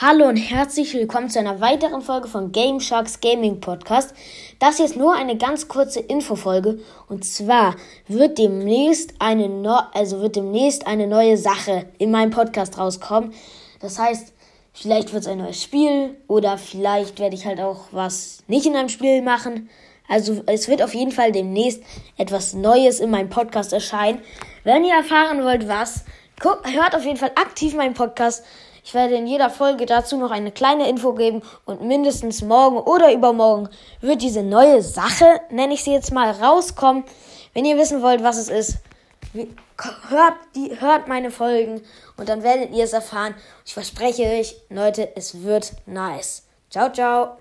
Hallo und herzlich willkommen zu einer weiteren Folge von Game Sharks Gaming Podcast. Das hier ist nur eine ganz kurze Infofolge und zwar wird demnächst eine no also wird demnächst eine neue Sache in meinem Podcast rauskommen. Das heißt, vielleicht wird es ein neues Spiel oder vielleicht werde ich halt auch was nicht in einem Spiel machen. Also es wird auf jeden Fall demnächst etwas Neues in meinem Podcast erscheinen. Wenn ihr erfahren wollt, was, hört auf jeden Fall aktiv meinen Podcast. Ich werde in jeder Folge dazu noch eine kleine Info geben und mindestens morgen oder übermorgen wird diese neue Sache, nenne ich sie jetzt mal, rauskommen. Wenn ihr wissen wollt, was es ist, hört, die, hört meine Folgen und dann werdet ihr es erfahren. Ich verspreche euch, Leute, es wird nice. Ciao, ciao.